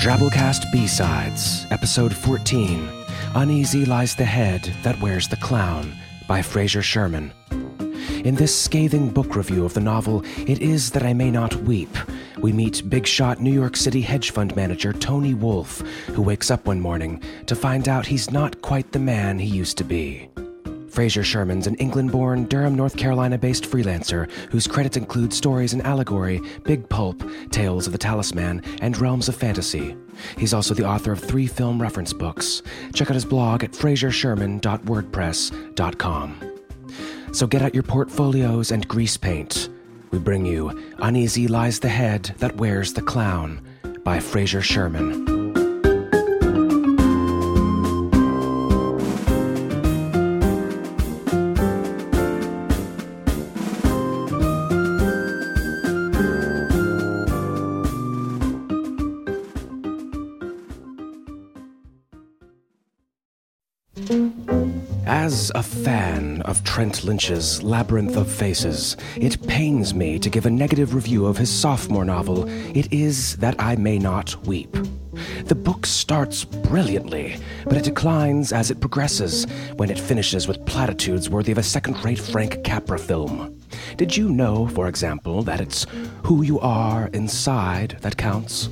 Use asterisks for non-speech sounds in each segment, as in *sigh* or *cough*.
Drabblecast B Sides, Episode 14 Uneasy Lies the Head That Wears the Clown by Fraser Sherman. In this scathing book review of the novel, It Is That I May Not Weep, we meet big shot New York City hedge fund manager Tony Wolfe, who wakes up one morning to find out he's not quite the man he used to be. Fraser Sherman's an England born, Durham, North Carolina based freelancer whose credits include stories in Allegory, Big Pulp, Tales of the Talisman, and Realms of Fantasy. He's also the author of three film reference books. Check out his blog at frasersherman.wordpress.com. So get out your portfolios and grease paint. We bring you Uneasy Lies the Head That Wears the Clown by Fraser Sherman. Trent Lynch's Labyrinth of Faces, it pains me to give a negative review of his sophomore novel, It Is That I May Not Weep. The book starts brilliantly, but it declines as it progresses when it finishes with platitudes worthy of a second rate Frank Capra film. Did you know, for example, that it's who you are inside that counts?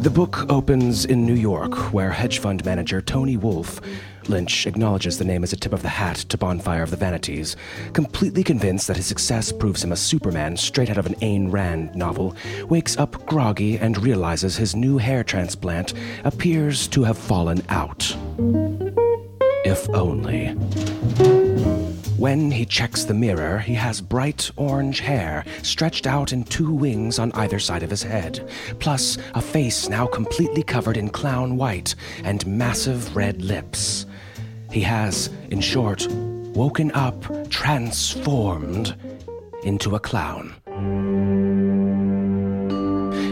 The book opens in New York, where hedge fund manager Tony Wolfe, Lynch acknowledges the name as a tip of the hat to Bonfire of the Vanities, completely convinced that his success proves him a Superman straight out of an Ayn Rand novel, wakes up groggy and realizes his new hair transplant appears to have fallen out. If only. When he checks the mirror, he has bright orange hair stretched out in two wings on either side of his head, plus a face now completely covered in clown white and massive red lips. He has, in short, woken up transformed into a clown.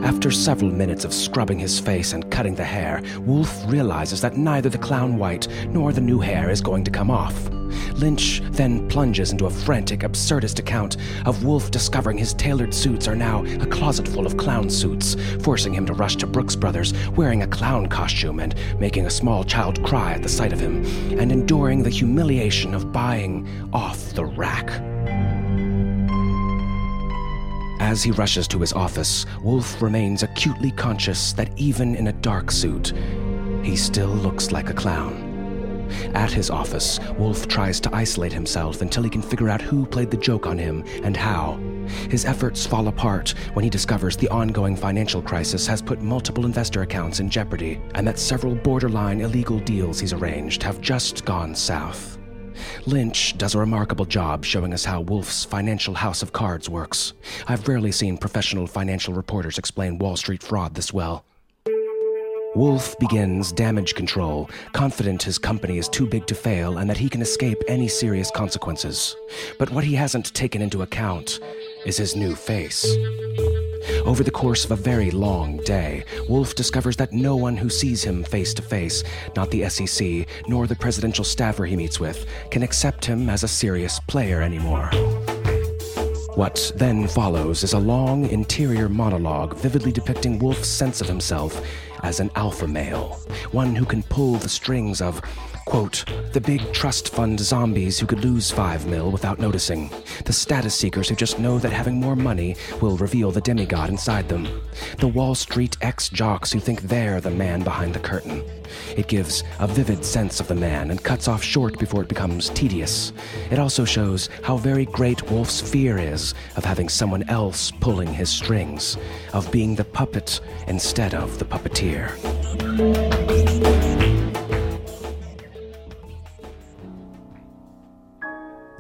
After several minutes of scrubbing his face and cutting the hair, Wolfe realizes that neither the clown white nor the new hair is going to come off. Lynch then plunges into a frantic, absurdist account of Wolfe discovering his tailored suits are now a closet full of clown suits, forcing him to rush to Brooks Brothers wearing a clown costume and making a small child cry at the sight of him, and enduring the humiliation of buying off the rack. As he rushes to his office, Wolfe remains acutely conscious that even in a dark suit, he still looks like a clown. At his office, Wolfe tries to isolate himself until he can figure out who played the joke on him and how. His efforts fall apart when he discovers the ongoing financial crisis has put multiple investor accounts in jeopardy, and that several borderline illegal deals he's arranged have just gone south. Lynch does a remarkable job showing us how Wolfe's financial house of cards works. I've rarely seen professional financial reporters explain Wall Street fraud this well. Wolfe begins damage control, confident his company is too big to fail and that he can escape any serious consequences. But what he hasn't taken into account is his new face. Over the course of a very long day, Wolfe discovers that no one who sees him face to face, not the SEC nor the presidential staffer he meets with, can accept him as a serious player anymore. What then follows is a long interior monologue vividly depicting Wolfe's sense of himself as an alpha male, one who can pull the strings of Quote, the big trust fund zombies who could lose 5 mil without noticing. The status seekers who just know that having more money will reveal the demigod inside them. The Wall Street ex jocks who think they're the man behind the curtain. It gives a vivid sense of the man and cuts off short before it becomes tedious. It also shows how very great Wolfe's fear is of having someone else pulling his strings, of being the puppet instead of the puppeteer.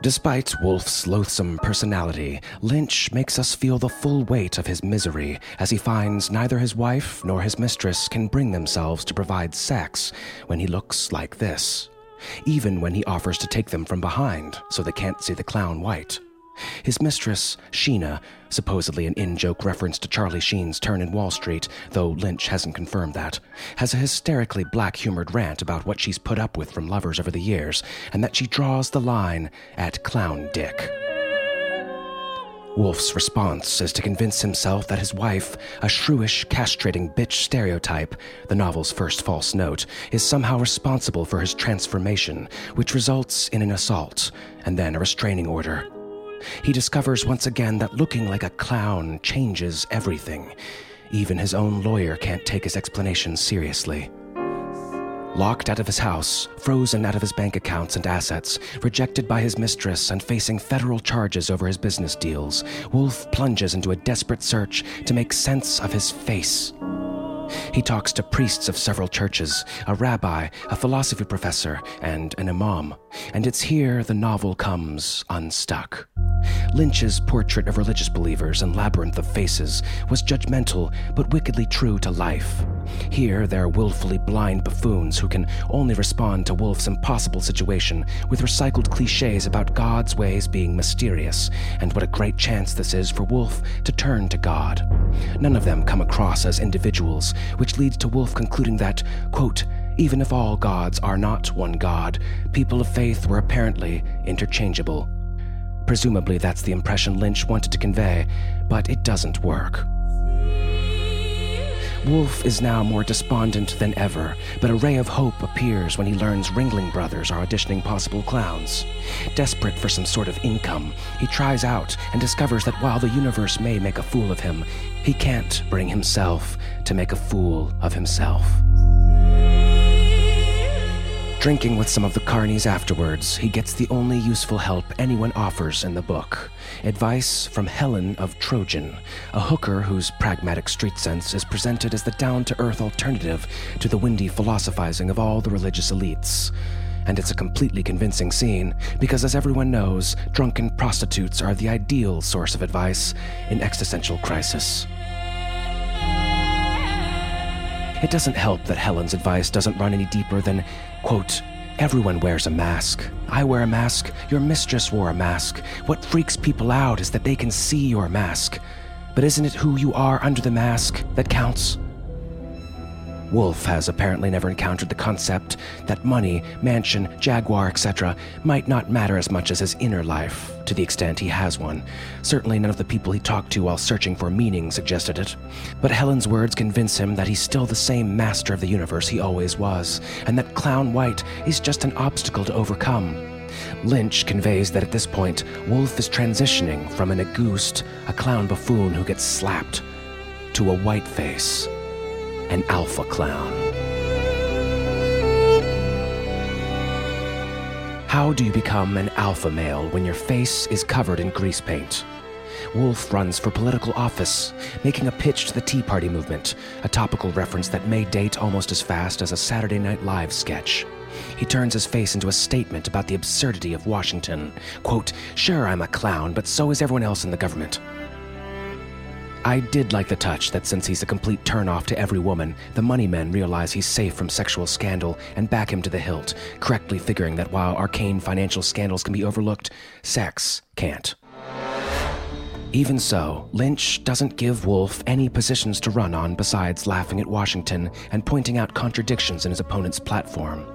Despite Wolfe's loathsome personality, Lynch makes us feel the full weight of his misery as he finds neither his wife nor his mistress can bring themselves to provide sex when he looks like this, even when he offers to take them from behind so they can't see the clown white. His mistress, Sheena, supposedly an in joke reference to Charlie Sheen's turn in Wall Street, though Lynch hasn't confirmed that, has a hysterically black humored rant about what she's put up with from lovers over the years, and that she draws the line at clown dick. Wolfe's response is to convince himself that his wife, a shrewish, castrating bitch stereotype, the novel's first false note, is somehow responsible for his transformation, which results in an assault and then a restraining order. He discovers once again that looking like a clown changes everything. Even his own lawyer can't take his explanations seriously. Locked out of his house, frozen out of his bank accounts and assets, rejected by his mistress, and facing federal charges over his business deals, Wolfe plunges into a desperate search to make sense of his face. He talks to priests of several churches, a rabbi, a philosophy professor, and an imam. And it's here the novel comes unstuck. Lynch's portrait of religious believers and Labyrinth of Faces was judgmental but wickedly true to life. Here, they're willfully blind buffoons who can only respond to Wolfe's impossible situation with recycled cliches about God's ways being mysterious, and what a great chance this is for Wolfe to turn to God. None of them come across as individuals, which leads to Wolfe concluding that, quote, even if all gods are not one god, people of faith were apparently interchangeable. Presumably, that's the impression Lynch wanted to convey, but it doesn't work. Wolfe is now more despondent than ever, but a ray of hope appears when he learns Ringling Brothers are auditioning possible clowns. Desperate for some sort of income, he tries out and discovers that while the universe may make a fool of him, he can't bring himself to make a fool of himself. Drinking with some of the carnies afterwards, he gets the only useful help anyone offers in the book advice from Helen of Trojan, a hooker whose pragmatic street sense is presented as the down to earth alternative to the windy philosophizing of all the religious elites. And it's a completely convincing scene, because as everyone knows, drunken prostitutes are the ideal source of advice in existential crisis. It doesn't help that Helen's advice doesn't run any deeper than, quote, Everyone wears a mask. I wear a mask. Your mistress wore a mask. What freaks people out is that they can see your mask. But isn't it who you are under the mask that counts? Wolfe has apparently never encountered the concept that money, mansion, jaguar, etc., might not matter as much as his inner life, to the extent he has one. Certainly none of the people he talked to while searching for meaning suggested it. But Helen's words convince him that he's still the same master of the universe he always was, and that Clown White is just an obstacle to overcome. Lynch conveys that at this point, Wolfe is transitioning from an Auguste, a clown buffoon who gets slapped, to a white face an alpha clown. How do you become an alpha male when your face is covered in grease paint? Wolfe runs for political office, making a pitch to the Tea Party movement, a topical reference that may date almost as fast as a Saturday Night Live sketch. He turns his face into a statement about the absurdity of Washington. Quote, Sure, I'm a clown, but so is everyone else in the government. I did like the touch that since he's a complete turnoff to every woman, the money men realize he's safe from sexual scandal and back him to the hilt, correctly figuring that while arcane financial scandals can be overlooked, sex can't. Even so, Lynch doesn't give Wolfe any positions to run on besides laughing at Washington and pointing out contradictions in his opponent's platform.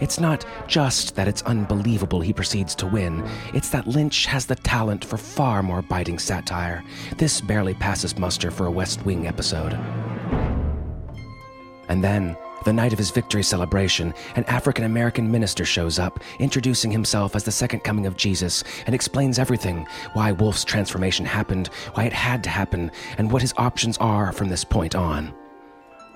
It's not just that it's unbelievable he proceeds to win, it's that Lynch has the talent for far more biting satire. This barely passes muster for a West Wing episode. And then, the night of his victory celebration, an African American minister shows up, introducing himself as the second coming of Jesus, and explains everything why Wolfe's transformation happened, why it had to happen, and what his options are from this point on.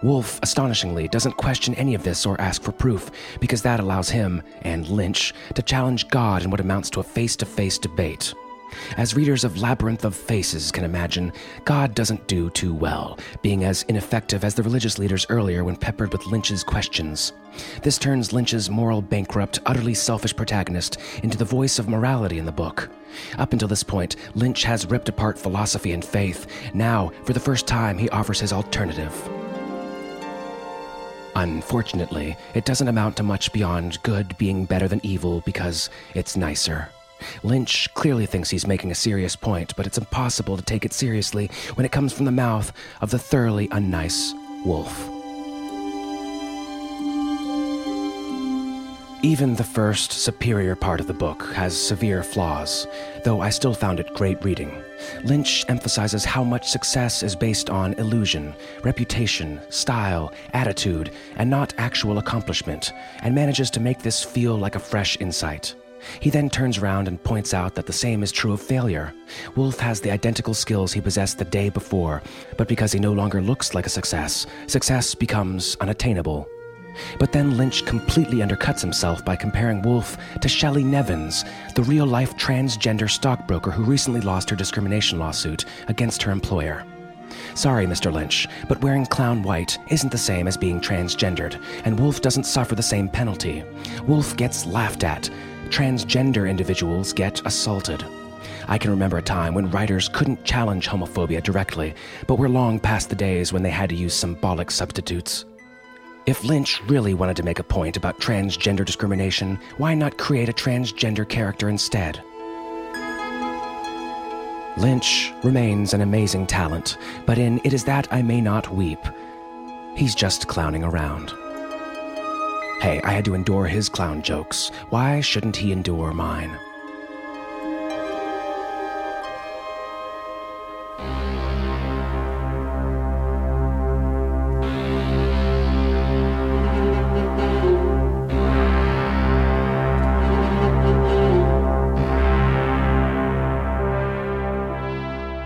Wolfe, astonishingly, doesn't question any of this or ask for proof, because that allows him, and Lynch, to challenge God in what amounts to a face to face debate. As readers of Labyrinth of Faces can imagine, God doesn't do too well, being as ineffective as the religious leaders earlier when peppered with Lynch's questions. This turns Lynch's moral bankrupt, utterly selfish protagonist into the voice of morality in the book. Up until this point, Lynch has ripped apart philosophy and faith. Now, for the first time, he offers his alternative. Unfortunately, it doesn't amount to much beyond good being better than evil because it's nicer. Lynch clearly thinks he's making a serious point, but it's impossible to take it seriously when it comes from the mouth of the thoroughly unnice Wolfe. Even the first, superior part of the book has severe flaws, though I still found it great reading. Lynch emphasizes how much success is based on illusion, reputation, style, attitude, and not actual accomplishment, and manages to make this feel like a fresh insight. He then turns around and points out that the same is true of failure. Wolfe has the identical skills he possessed the day before, but because he no longer looks like a success, success becomes unattainable. But then Lynch completely undercuts himself by comparing Wolfe to Shelley Nevins, the real life transgender stockbroker who recently lost her discrimination lawsuit against her employer. Sorry, Mr. Lynch, but wearing clown white isn't the same as being transgendered, and Wolfe doesn't suffer the same penalty. Wolfe gets laughed at, transgender individuals get assaulted. I can remember a time when writers couldn't challenge homophobia directly, but we're long past the days when they had to use symbolic substitutes. If Lynch really wanted to make a point about transgender discrimination, why not create a transgender character instead? Lynch remains an amazing talent, but in It Is That I May Not Weep, he's just clowning around. Hey, I had to endure his clown jokes. Why shouldn't he endure mine?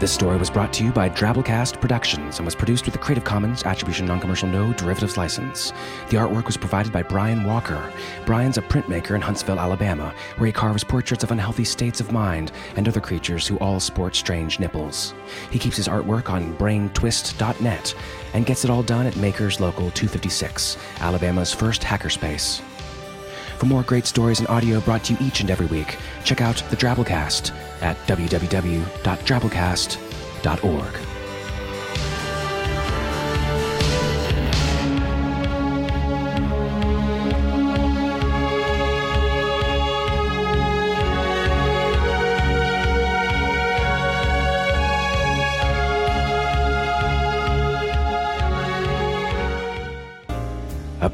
This story was brought to you by Drabblecast Productions and was produced with a Creative Commons Attribution Non-Commercial No Derivatives license. The artwork was provided by Brian Walker. Brian's a printmaker in Huntsville, Alabama, where he carves portraits of unhealthy states of mind and other creatures who all sport strange nipples. He keeps his artwork on braintwist.net and gets it all done at Makers Local 256, Alabama's first hackerspace. For more great stories and audio brought to you each and every week, check out the Drabblecast at www.drabblecast.org.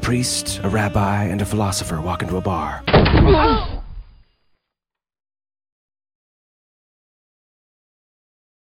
priest, a rabbi, and a philosopher walk into a bar. *gasps* Oh!